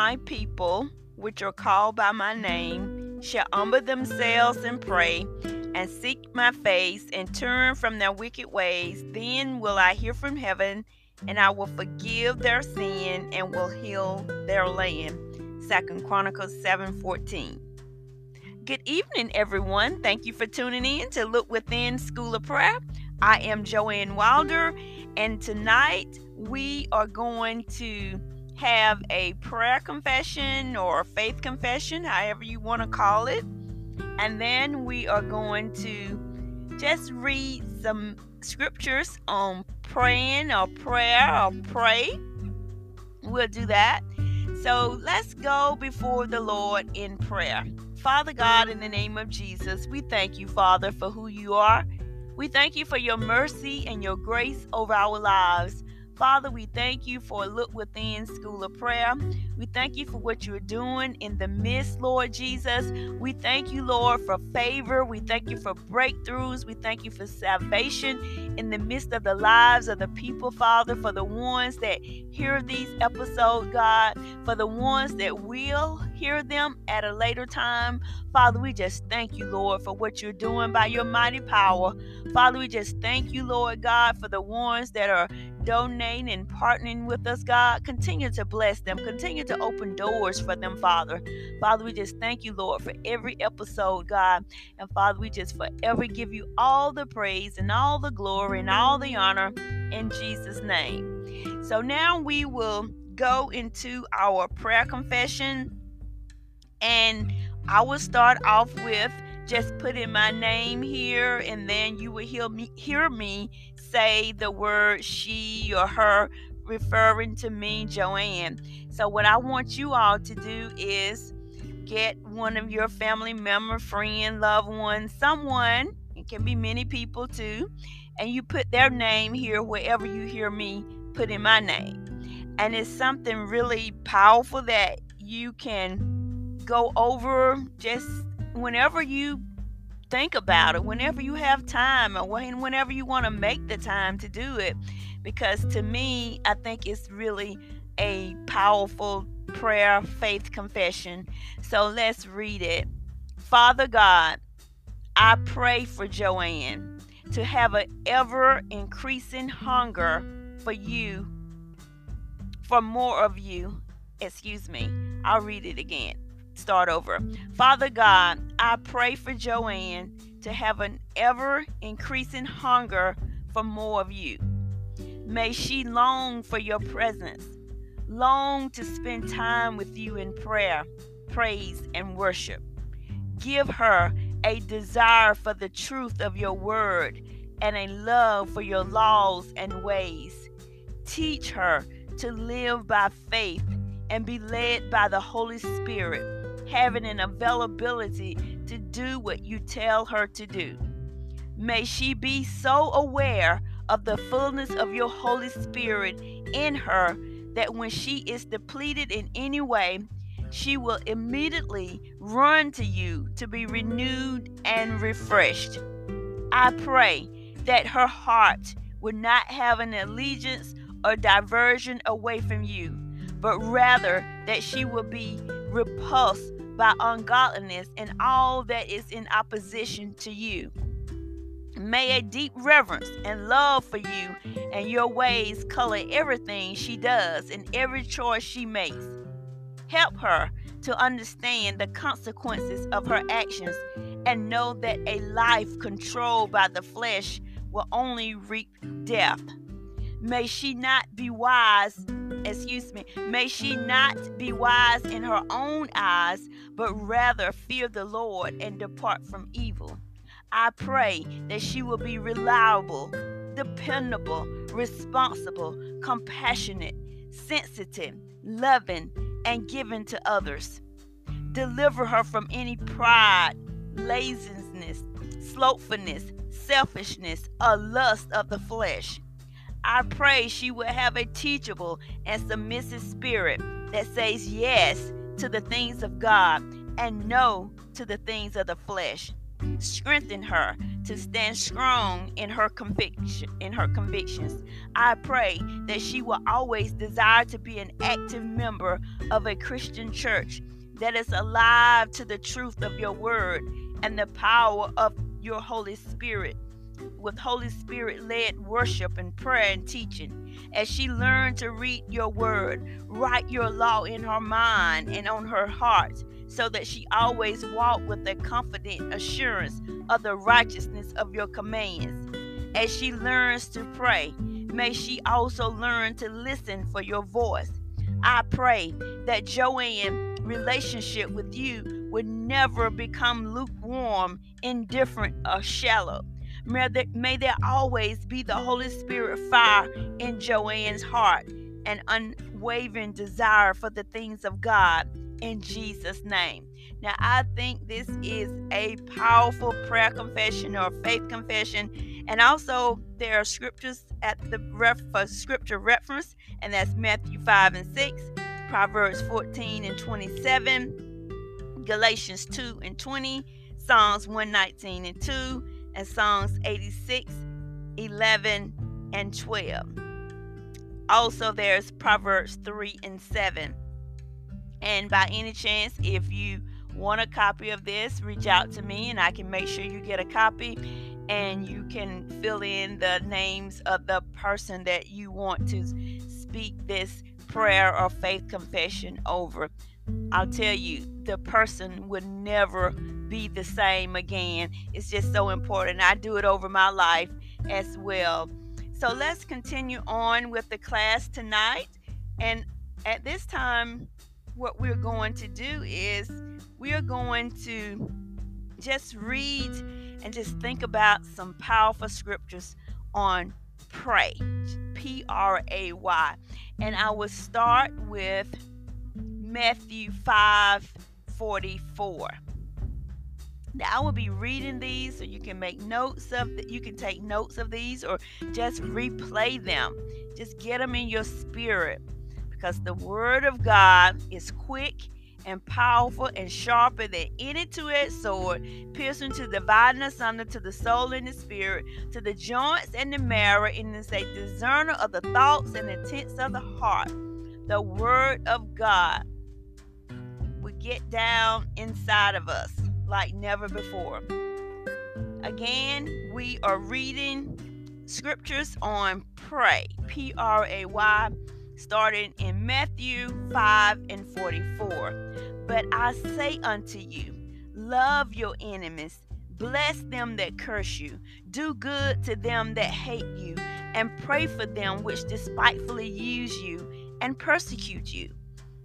My people, which are called by my name, shall humble themselves and pray, and seek my face, and turn from their wicked ways, then will I hear from heaven, and I will forgive their sin and will heal their land. Second Chronicles 7:14. Good evening, everyone. Thank you for tuning in to Look Within School of Prayer. I am Joanne Wilder, and tonight we are going to have a prayer confession or faith confession, however you want to call it. And then we are going to just read some scriptures on praying or prayer or pray. We'll do that. So let's go before the Lord in prayer. Father God, in the name of Jesus, we thank you, Father, for who you are. We thank you for your mercy and your grace over our lives. Father, we thank you for a Look Within School of Prayer. We thank you for what you're doing in the midst, Lord Jesus. We thank you, Lord, for favor. We thank you for breakthroughs. We thank you for salvation in the midst of the lives of the people, Father, for the ones that hear these episodes, God, for the ones that will hear them at a later time. Father, we just thank you, Lord, for what you're doing by your mighty power. Father, we just thank you, Lord God, for the ones that are donating and partnering with us, God. Continue to bless them. Continue to open doors for them, Father. Father, we just thank you, Lord, for every episode, God. And Father, we just forever give you all the praise and all the glory and all the honor in Jesus' name. So now we will go into our prayer confession. And I will start off with just putting my name here, and then you will hear me hear me say the word she or her referring to me, Joanne. So, what I want you all to do is get one of your family member, friend, loved one, someone, it can be many people too, and you put their name here wherever you hear me put in my name. And it's something really powerful that you can go over just whenever you think about it whenever you have time or whenever you want to make the time to do it. Because to me, I think it's really a powerful prayer, faith confession. So let's read it. Father God, I pray for Joanne to have an ever increasing hunger for you, for more of you. Excuse me, I'll read it again start over. Father God, I pray for Joanne to have an ever increasing hunger for more of you. May she long for your presence, long to spend time with you in prayer, praise, and worship. Give her a desire for the truth of your word and a love for your laws and ways. Teach her to live by faith and be led by the Holy Spirit having an availability to do what you tell her to do. May she be so aware of the fullness of your Holy Spirit in her that when she is depleted in any way, she will immediately run to you to be renewed and refreshed. I pray that her heart would not have an allegiance or diversion away from you, but rather that she will be repulsed by ungodliness and all that is in opposition to you. May a deep reverence and love for you and your ways color everything she does and every choice she makes. Help her to understand the consequences of her actions and know that a life controlled by the flesh will only reap death. May she not be wise, excuse me, may she not be wise in her own eyes, but rather fear the Lord and depart from evil. I pray that she will be reliable, dependable, responsible, compassionate, sensitive, loving, and giving to others. Deliver her from any pride, laziness, slothfulness, selfishness, or lust of the flesh. I pray she will have a teachable and submissive spirit that says yes to the things of God and no to the things of the flesh. strengthen her to stand strong in her conviction in her convictions. I pray that she will always desire to be an active member of a Christian church that is alive to the truth of your word and the power of your Holy Spirit with Holy Spirit led worship and prayer and teaching. As she learned to read your word, write your law in her mind and on her heart, so that she always walk with a confident assurance of the righteousness of your commands. As she learns to pray, may she also learn to listen for your voice. I pray that Joanne's relationship with you would never become lukewarm, indifferent, or shallow. May there, may there always be the Holy Spirit fire in Joanne's heart and unwavering desire for the things of God in Jesus' name. Now, I think this is a powerful prayer confession or faith confession. And also, there are scriptures at the ref for scripture reference, and that's Matthew 5 and 6, Proverbs 14 and 27, Galatians 2 and 20, Psalms 119 and 2, and Psalms 86, 11, and 12. Also, there's Proverbs 3 and 7. And by any chance, if you want a copy of this, reach out to me and I can make sure you get a copy and you can fill in the names of the person that you want to speak this prayer or faith confession over. I'll tell you, the person would never be the same again. It's just so important. I do it over my life as well. So let's continue on with the class tonight. And at this time, what we're going to do is we are going to just read and just think about some powerful scriptures on pray. P R A Y. And I will start with Matthew 5 44. Now I will be reading these so you can make notes of that. You can take notes of these or just replay them. Just get them in your spirit because the word of God is quick and powerful and sharper than any two-edged sword, piercing to dividing asunder to the soul and the spirit, to the joints and the marrow, and is a discerner of the thoughts and intents of the heart. The word of God will get down inside of us like never before. Again, we are reading scriptures on pray, P R A Y starting in Matthew 5 and 44. But I say unto you, love your enemies, bless them that curse you, do good to them that hate you, and pray for them which despitefully use you and persecute you.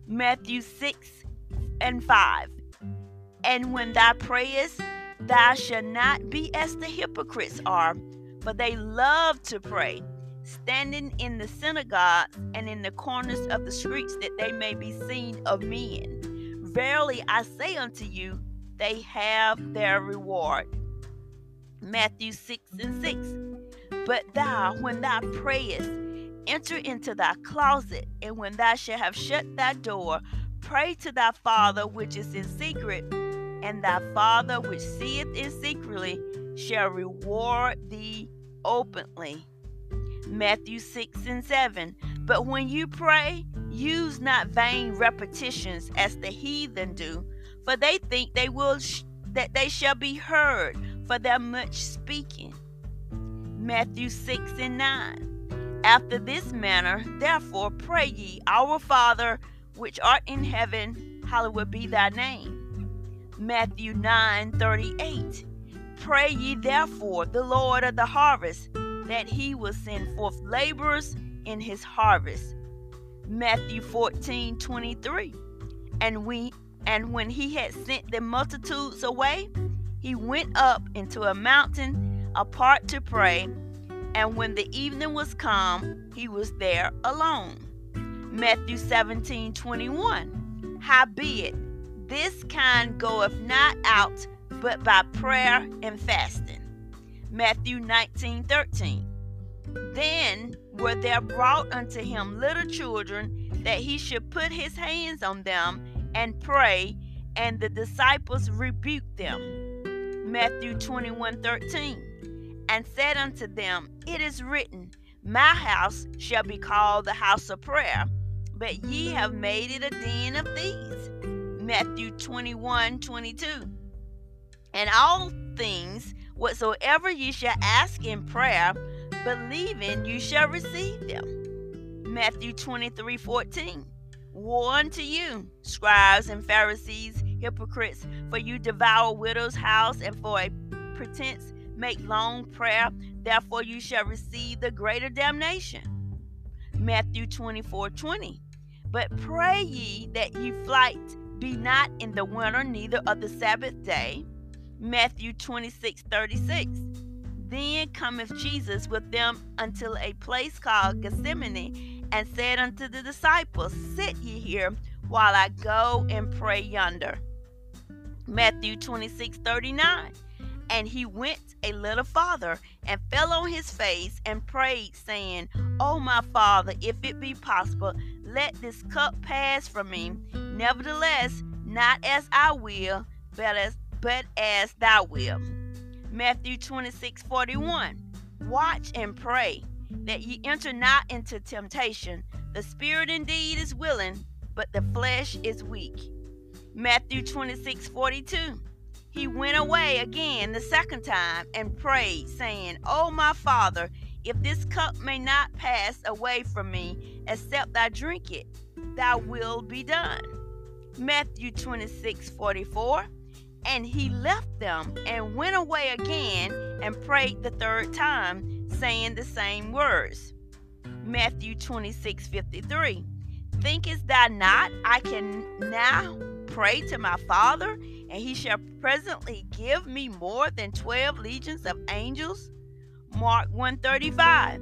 Matthew 6 and 5. And when thou prayest, thou shalt not be as the hypocrites are, for they love to pray standing in the synagogues and in the corners of the streets that they may be seen of men. Verily I say unto you, they have their reward. Matthew 6 and 6. But thou, when thou prayest, enter into thy closet, and when thou shalt have shut thy door, pray to thy Father which is in secret, and thy Father which seeth in secretly shall reward thee openly. Matthew 6 and 7. But when you pray, use not vain repetitions as the heathen do, for they think they will sh- that they shall be heard for their much speaking. Matthew 6 and 9. After this manner, therefore, pray ye, Our Father, which art in heaven, hallowed be thy name. Matthew 9 38. Pray ye therefore the Lord of the harvest that he will send forth laborers in his harvest. Matthew 14 23. And we and when he had sent the multitudes away, he went up into a mountain apart to pray. And when the evening was come, he was there alone. Matthew 17 21. Howbeit, this kind goeth not out but by prayer and fasting. Matthew 19 13. Then were there brought unto him little children, that he should put his hands on them and pray, and the disciples rebuked them. Matthew 21 13, and said unto them, It is written, My house shall be called the house of prayer, but ye have made it a den of thieves. Matthew 21 22. And all things whatsoever ye shall ask in prayer, believing you shall receive them. Matthew 23 14. Woe unto you, scribes and Pharisees, hypocrites, for you devour widows' house, and for a pretense make long prayer, therefore you shall receive the greater damnation. Matthew 24 20. But pray ye that ye flight be not in the winter, neither of the Sabbath day. Matthew 26 36. Then cometh Jesus with them until a place called Gethsemane, and said unto the disciples, Sit ye here while I go and pray yonder. Matthew 26 39. And he went a little farther and fell on his face and prayed, saying, O my Father, if it be possible, let this cup pass from me. Nevertheless, not as I will, but as but as thou wilt. Matthew 26 41. Watch and pray that ye enter not into temptation. The spirit indeed is willing, but the flesh is weak. Matthew 26 42. He went away again the second time and prayed, saying, O my Father, if this cup may not pass away from me, except I drink it, thy will be done. Matthew 26 44. And he left them and went away again and prayed the third time, saying the same words. Matthew 26 53. Thinkest thou not I can now pray to my Father, and he shall presently give me more than twelve legions of angels? Mark 135.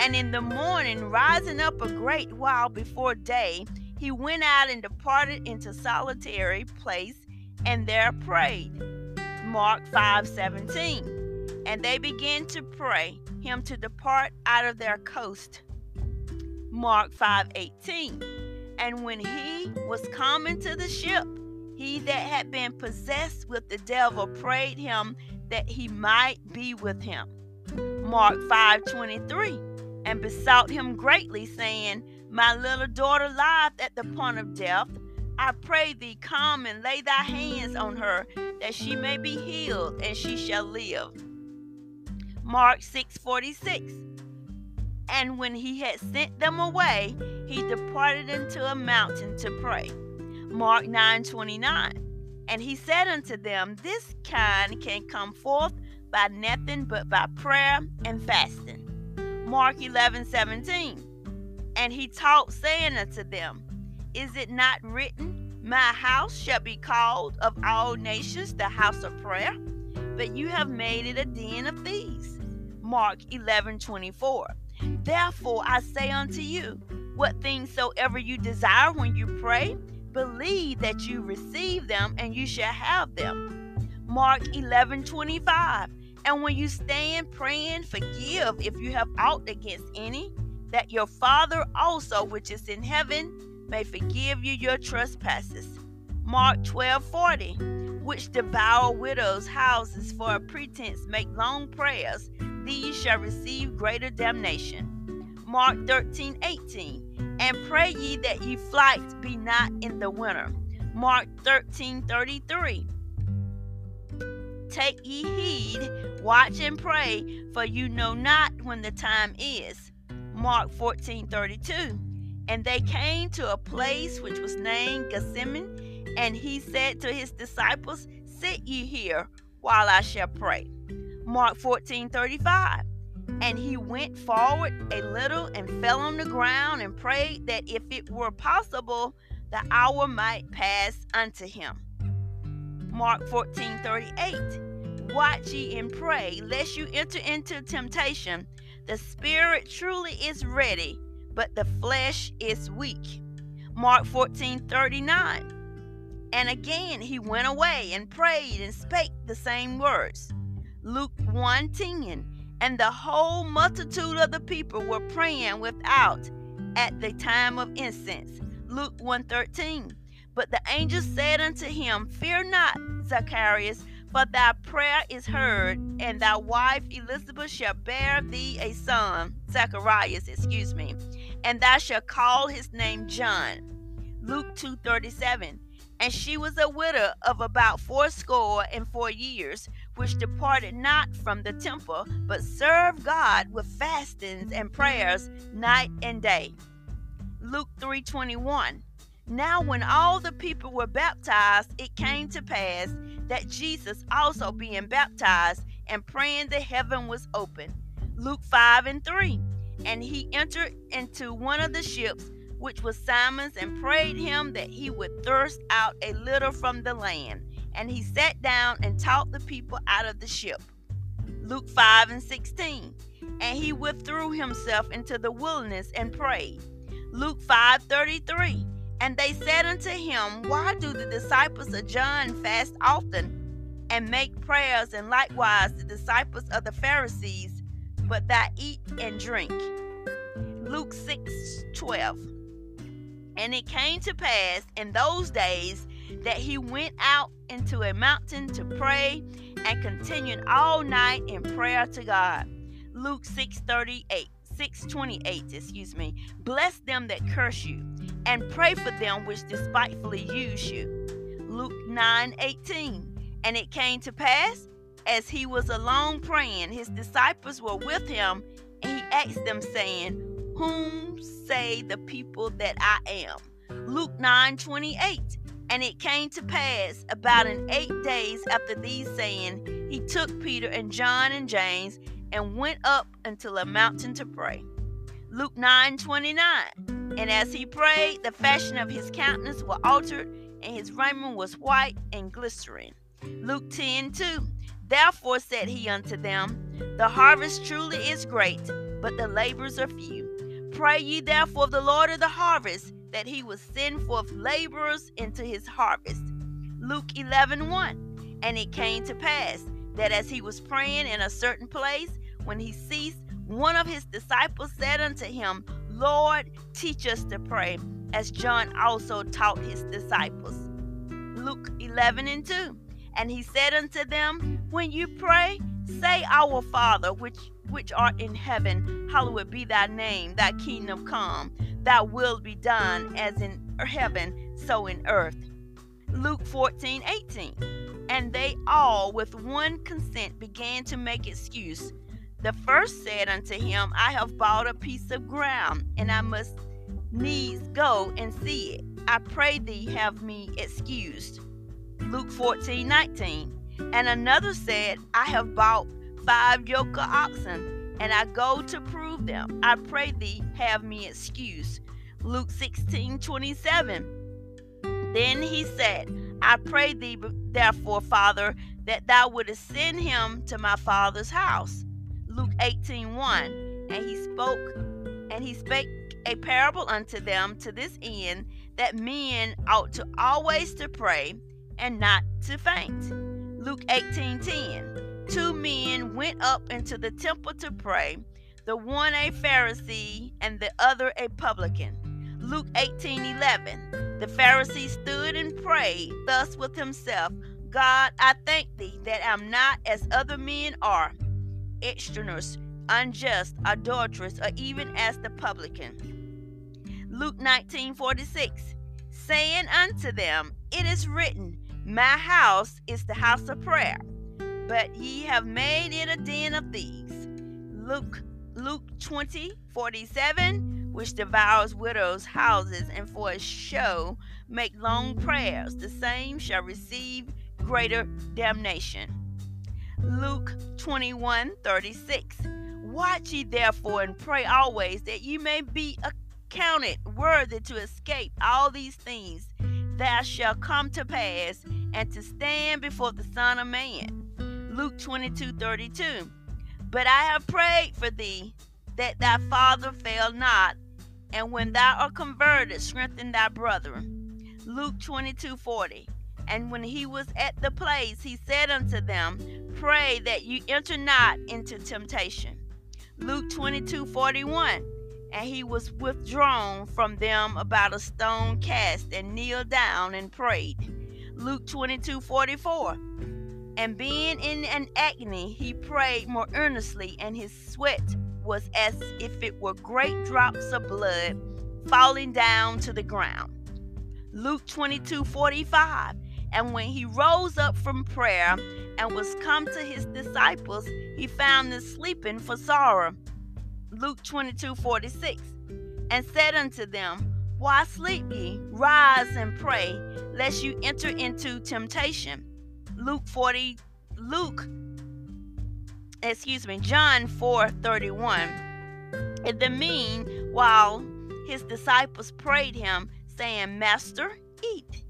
And in the morning, rising up a great while before day, he went out and departed into solitary place, and there prayed. Mark 5:17. And they began to pray him to depart out of their coast. Mark 5:18. And when he was come into the ship, he that had been possessed with the devil prayed him that he might be with him. Mark 5:23 and besought him greatly saying, "My little daughter lieth at the point of death. I pray thee come and lay thy hands on her that she may be healed and she shall live." Mark 6:46 and when he had sent them away, he departed into a mountain to pray. Mark 9:29. And he said unto them, This kind can come forth by nothing but by prayer and fasting. Mark 11:17. And he taught, saying unto them, Is it not written, My house shall be called of all nations the house of prayer? But you have made it a den of thieves. Mark 11:24. Therefore I say unto you, what things soever you desire when you pray, believe that you receive them and you shall have them. Mark 11 25. And when you stand praying, forgive if you have aught against any, that your Father also, which is in heaven, may forgive you your trespasses. Mark 12 40. Which devour widows' houses for a pretense make long prayers these shall receive greater damnation. Mark 13, 18. And pray ye that ye flights be not in the winter. Mark 13, 33. Take ye heed, watch and pray, for you know not when the time is. Mark 14, 32. And they came to a place which was named Gethsemane, and he said to his disciples, Sit ye here while I shall pray. Mark 14 35. And he went forward a little and fell on the ground and prayed that if it were possible, the hour might pass unto him. Mark 14 38. Watch ye and pray, lest you enter into temptation. The spirit truly is ready, but the flesh is weak. Mark 14 39. And again he went away and prayed and spake the same words. Luke 1 10. And the whole multitude of the people were praying without at the time of incense. Luke 1 13. But the angel said unto him, Fear not, Zacharias, For thy prayer is heard, and thy wife Elizabeth shall bear thee a son, Zacharias, excuse me, and thou shalt call his name John. Luke 2:37. And she was a widow of about fourscore and four years, which departed not from the temple, but served God with fastings and prayers night and day. Luke 3:21. Now when all the people were baptized, it came to pass that Jesus also being baptized and praying the heaven was open. Luke 5 and 3. And he entered into one of the ships, which was Simon's, and prayed him that he would thrust out a little from the land. And he sat down and taught the people out of the ship. Luke 5 and 16. And he withdrew himself into the wilderness and prayed. Luke 5 33. And they said unto him, Why do the disciples of John fast often and make prayers, and likewise the disciples of the Pharisees, but thou eat and drink? Luke 6 12. And it came to pass in those days that he went out into a mountain to pray and continued all night in prayer to God. Luke 6 38. 628, excuse me. Bless them that curse you, and pray for them which despitefully use you. Luke 9 18. And it came to pass, as he was alone praying, his disciples were with him, and he asked them, saying, Whom say the people that I am? Luke 9 28. And it came to pass about in eight days after these saying, he took Peter and John and James and went up unto a mountain to pray. Luke 9 29. And as he prayed, the fashion of his countenance was altered, and his raiment was white and glistering. Luke 10 2. Therefore said he unto them, The harvest truly is great, but the laborers are few. Pray ye therefore of the Lord of the harvest, that he will send forth laborers into his harvest. Luke 11 1. And it came to pass that as he was praying in a certain place, when he ceased, one of his disciples said unto him, Lord, teach us to pray, as John also taught his disciples. Luke 11 and 2. And he said unto them, When you pray, say, Our Father, which which art in heaven, hallowed be thy name, thy kingdom come, thy will be done as in heaven, so in earth. Luke 14, 18. And they all with one consent began to make excuse. The first said unto him, I have bought a piece of ground, and I must needs go and see it. I pray thee have me excused. Luke 14, 19. And another said, I have bought five yoke of oxen, and I go to prove them. I pray thee have me excused. Luke 16, 27. Then he said, I pray thee, therefore, Father, that thou wouldest send him to my father's house. Luke 18 1. And he spoke, and he spake a parable unto them to this end, that men ought to always to pray and not to faint. Luke 18 10. Two men went up into the temple to pray, the one a Pharisee and the other a publican. Luke 18 11. The Pharisee stood and prayed thus with himself God, I thank thee that I'm not as other men are, extortioners, unjust, adulterous, or even as the publican. Luke 19 46, saying unto them, It is written, My house is the house of prayer, but ye have made it a den of thieves. Luke Luke 20 47 which devours widows' houses, and for a show make long prayers, the same shall receive greater damnation. Luke 21 36. Watch ye therefore and pray always that ye may be accounted worthy to escape all these things that shall come to pass and to stand before the Son of Man. Luke 22 32. But I have prayed for thee that thy father fail not and when thou art converted, strengthen thy brethren. Luke 22 40. And when he was at the place, he said unto them, Pray that you enter not into temptation. Luke 22 41. And he was withdrawn from them about a stone cast and kneeled down and prayed. Luke 22 44. And being in an agony, he prayed more earnestly, and his sweat was as if it were great drops of blood falling down to the ground. Luke 22 45. And when he rose up from prayer and was come to his disciples, he found them sleeping for sorrow. Luke 22 46. And said unto them, Why sleep ye? Rise and pray, lest you enter into temptation. Luke 40, Luke, excuse me, John 4 31. In the meanwhile, his disciples prayed him, saying, Master, eat.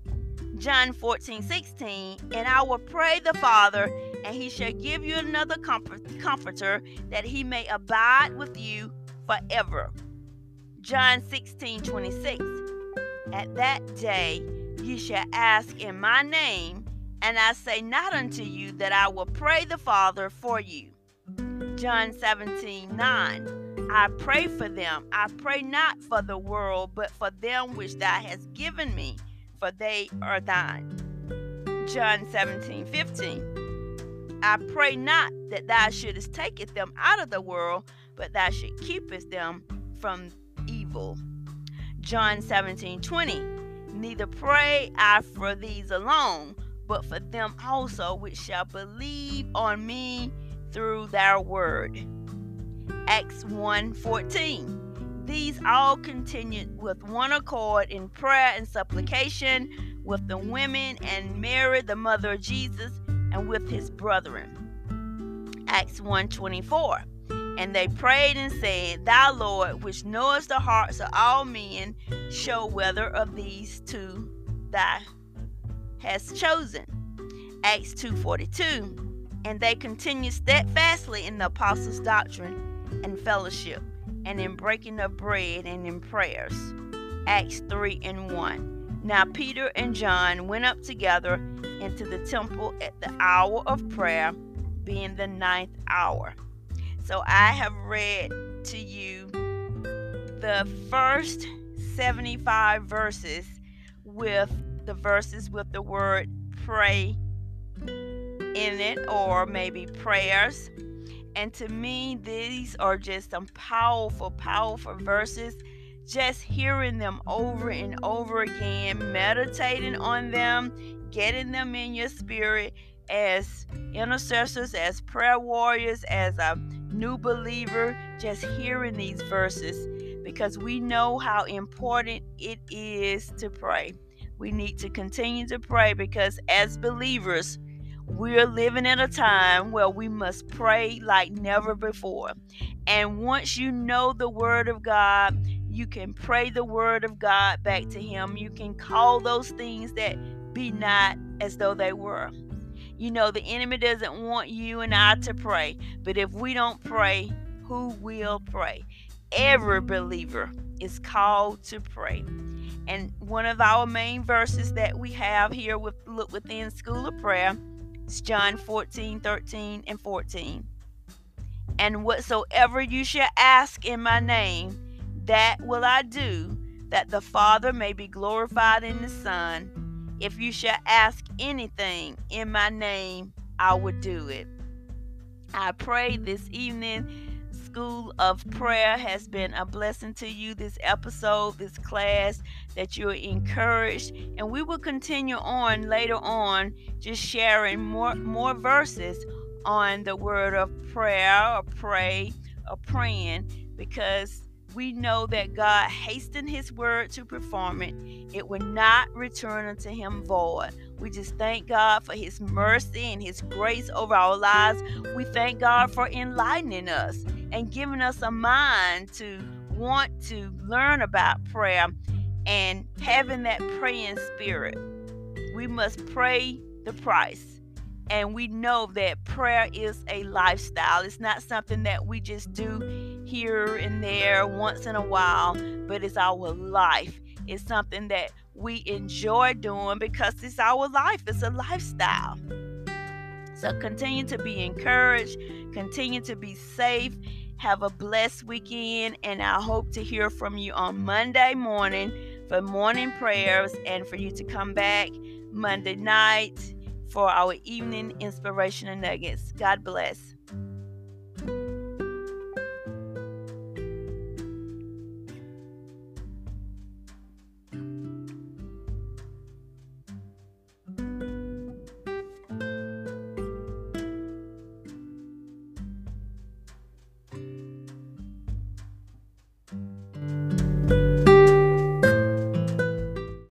John 14, 16, and I will pray the Father, and he shall give you another comfort, comforter, that he may abide with you forever. John 16, 26. At that day ye shall ask in my name, and I say not unto you that I will pray the Father for you. John 17, 9. I pray for them. I pray not for the world, but for them which thou hast given me, for they are thine. John 17, 15. I pray not that thou shouldest taketh them out of the world, but thou should keepest them from evil. John 17, 20. Neither pray I for these alone, but for them also which shall believe on me through their word. Acts 1:14. These all continued with one accord in prayer and supplication with the women and Mary the mother of Jesus and with his brethren. Acts 1:24. And they prayed and said, Thou Lord, which knowest the hearts of all men, show whether of these two thou hast chosen. Acts 2:42. And they continued steadfastly in the apostles' doctrine and fellowship, and in breaking of bread and in prayers. Acts 3 and 1. Now Peter and John went up together into the temple at the hour of prayer, being the ninth hour. So I have read to you the first 75 verses with the verses with the word pray in it, or maybe prayers and to me, these are just some powerful, powerful verses. Just hearing them over and over again, meditating on them, getting them in your spirit as intercessors, as prayer warriors, as a new believer, just hearing these verses because we know how important it is to pray. We need to continue to pray because as believers, we're living in a time where we must pray like never before. And once you know the Word of God, you can pray the Word of God back to Him. You can call those things that be not as though they were. You know, the enemy doesn't want you and I to pray, but if we don't pray, who will pray? Every believer is called to pray. And one of our main verses that we have here with look within School of Prayer is John 14, 13, and 14. And whatsoever you shall ask in my name, that will I do, that the Father may be glorified in the Son. If you shall ask anything in my name, I will do it. I pray this evening School of Prayer has been a blessing to you this episode, this class, that you're encouraged. And we will continue on later on, just sharing more, more verses on the word of prayer or pray or praying because we know that God hastened his word to perform it. It will not return unto him void. We just thank God for his mercy and his grace over our lives. We thank God for enlightening us and giving us a mind to want to learn about prayer and having that praying spirit. We must pray the price. And we know that prayer is a lifestyle. It's not something that we just do here and there once in a while, but it's our life. It's something that we enjoy doing because it's our life, it's a lifestyle. So continue to be encouraged, continue to be safe. Have a blessed weekend, and I hope to hear from you on Monday morning for morning prayers and for you to come back Monday night for our evening inspirational nuggets. God bless.